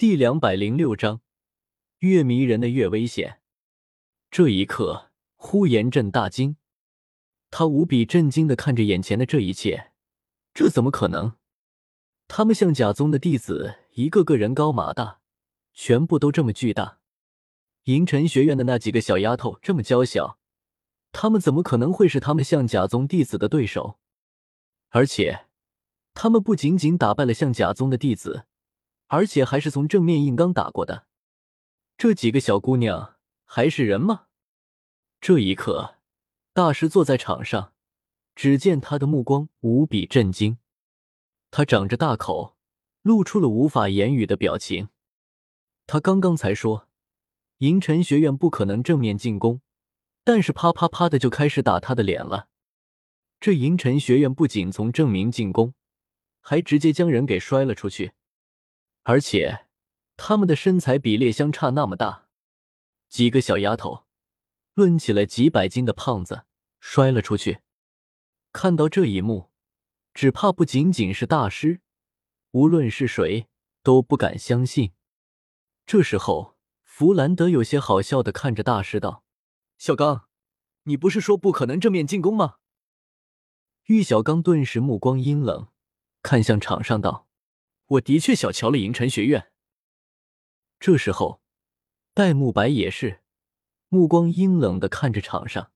第两百零六章，越迷人的越危险。这一刻，呼延震大惊，他无比震惊的看着眼前的这一切，这怎么可能？他们象甲宗的弟子，一个个人高马大，全部都这么巨大。银尘学院的那几个小丫头这么娇小，他们怎么可能会是他们象甲宗弟子的对手？而且，他们不仅仅打败了象甲宗的弟子。而且还是从正面硬刚打过的，这几个小姑娘还是人吗？这一刻，大师坐在场上，只见他的目光无比震惊，他张着大口，露出了无法言语的表情。他刚刚才说，银尘学院不可能正面进攻，但是啪啪啪的就开始打他的脸了。这银尘学院不仅从正面进攻，还直接将人给摔了出去。而且，他们的身材比例相差那么大，几个小丫头抡起了几百斤的胖子摔了出去。看到这一幕，只怕不仅仅是大师，无论是谁都不敢相信。这时候，弗兰德有些好笑的看着大师道：“小刚，你不是说不可能正面进攻吗？”玉小刚顿时目光阴冷，看向场上道。我的确小瞧了银尘学院。这时候，戴沐白也是目光阴冷的看着场上，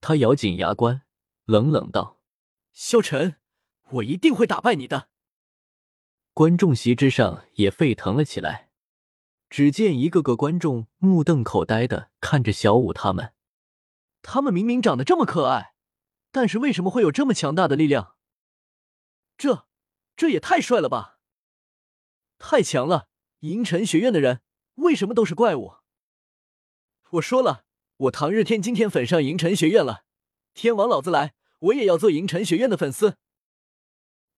他咬紧牙关，冷冷道：“萧晨，我一定会打败你的。”观众席之上也沸腾了起来，只见一个个观众目瞪口呆的看着小舞他们，他们明明长得这么可爱，但是为什么会有这么强大的力量？这，这也太帅了吧！太强了！银尘学院的人为什么都是怪物？我说了，我唐日天今天粉上银尘学院了。天王老子来，我也要做银尘学院的粉丝。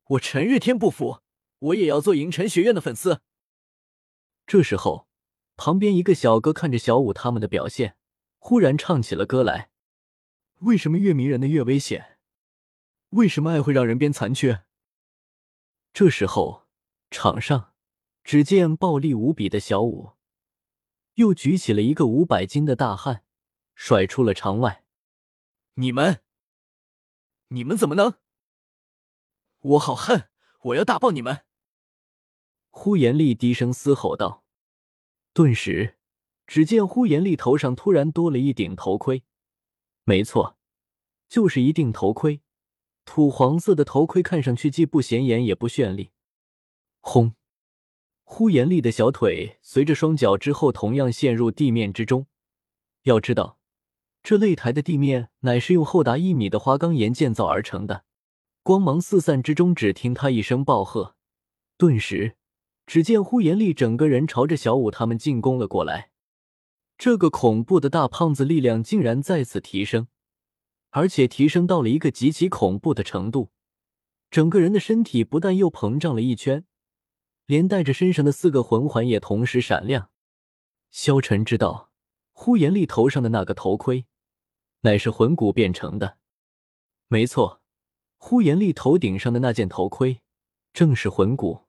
我陈日天不服，我也要做银尘学院的粉丝。这时候，旁边一个小哥看着小舞他们的表现，忽然唱起了歌来。为什么越迷人的越危险？为什么爱会让人变残缺？这时候，场上。只见暴力无比的小舞，又举起了一个五百斤的大汉，甩出了场外。你们，你们怎么能？我好恨！我要大爆你们！呼延丽低声嘶吼道。顿时，只见呼延丽头上突然多了一顶头盔。没错，就是一顶头盔，土黄色的头盔，看上去既不显眼也不绚丽。轰！呼延丽的小腿随着双脚之后同样陷入地面之中。要知道，这擂台的地面乃是用厚达一米的花岗岩建造而成的。光芒四散之中，只听他一声暴喝，顿时，只见呼延丽整个人朝着小舞他们进攻了过来。这个恐怖的大胖子力量竟然再次提升，而且提升到了一个极其恐怖的程度，整个人的身体不但又膨胀了一圈。连带着身上的四个魂环也同时闪亮。萧晨知道，呼延丽头上的那个头盔，乃是魂骨变成的。没错，呼延丽头顶上的那件头盔，正是魂骨。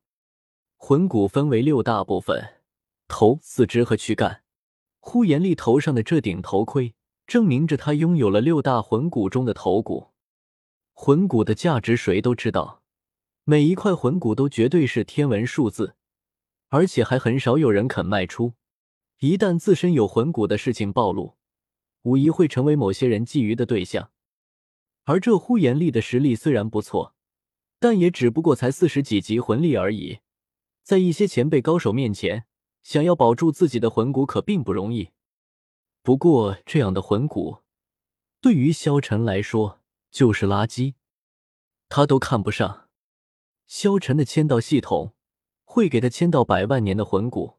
魂骨分为六大部分：头、四肢和躯干。呼延丽头上的这顶头盔，证明着他拥有了六大魂骨中的头骨。魂骨的价值，谁都知道。每一块魂骨都绝对是天文数字，而且还很少有人肯卖出。一旦自身有魂骨的事情暴露，无疑会成为某些人觊觎的对象。而这呼延丽的实力虽然不错，但也只不过才四十几级魂力而已，在一些前辈高手面前，想要保住自己的魂骨可并不容易。不过，这样的魂骨对于萧晨来说就是垃圾，他都看不上。萧晨的签到系统会给他签到百万年的魂骨，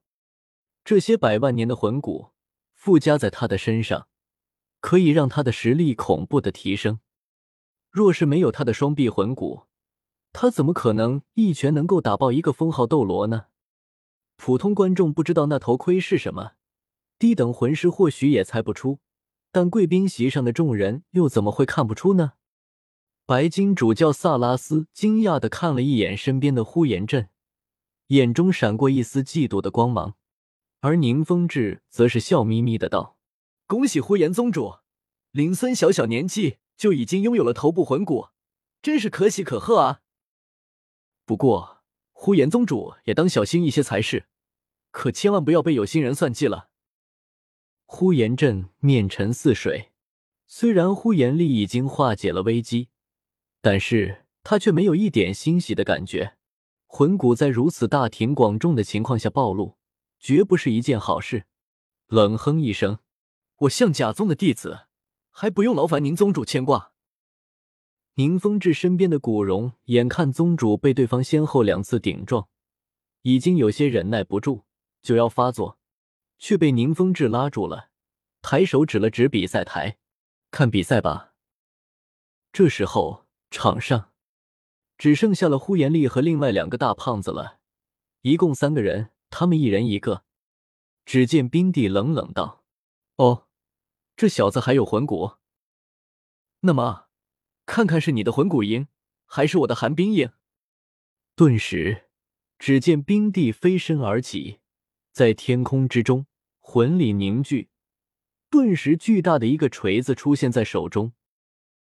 这些百万年的魂骨附加在他的身上，可以让他的实力恐怖的提升。若是没有他的双臂魂骨，他怎么可能一拳能够打爆一个封号斗罗呢？普通观众不知道那头盔是什么，低等魂师或许也猜不出，但贵宾席上的众人又怎么会看不出呢？白金主教萨拉斯惊讶的看了一眼身边的呼延震，眼中闪过一丝嫉妒的光芒。而宁风致则是笑眯眯的道：“恭喜呼延宗主，林孙小小年纪就已经拥有了头部魂骨，真是可喜可贺啊！不过，呼延宗主也当小心一些才是，可千万不要被有心人算计了。”呼延震面沉似水，虽然呼延丽已经化解了危机，但是他却没有一点欣喜的感觉。魂骨在如此大庭广众的情况下暴露。绝不是一件好事。冷哼一声：“我向贾宗的弟子，还不用劳烦您宗主牵挂。”宁风致身边的古荣眼看宗主被对方先后两次顶撞，已经有些忍耐不住，就要发作，却被宁风致拉住了，抬手指了指比赛台：“看比赛吧。”这时候，场上只剩下了呼延丽和另外两个大胖子了，一共三个人。他们一人一个。只见冰帝冷冷道：“哦，这小子还有魂骨。那么，看看是你的魂骨赢，还是我的寒冰赢？”顿时，只见冰帝飞身而起，在天空之中，魂力凝聚，顿时巨大的一个锤子出现在手中，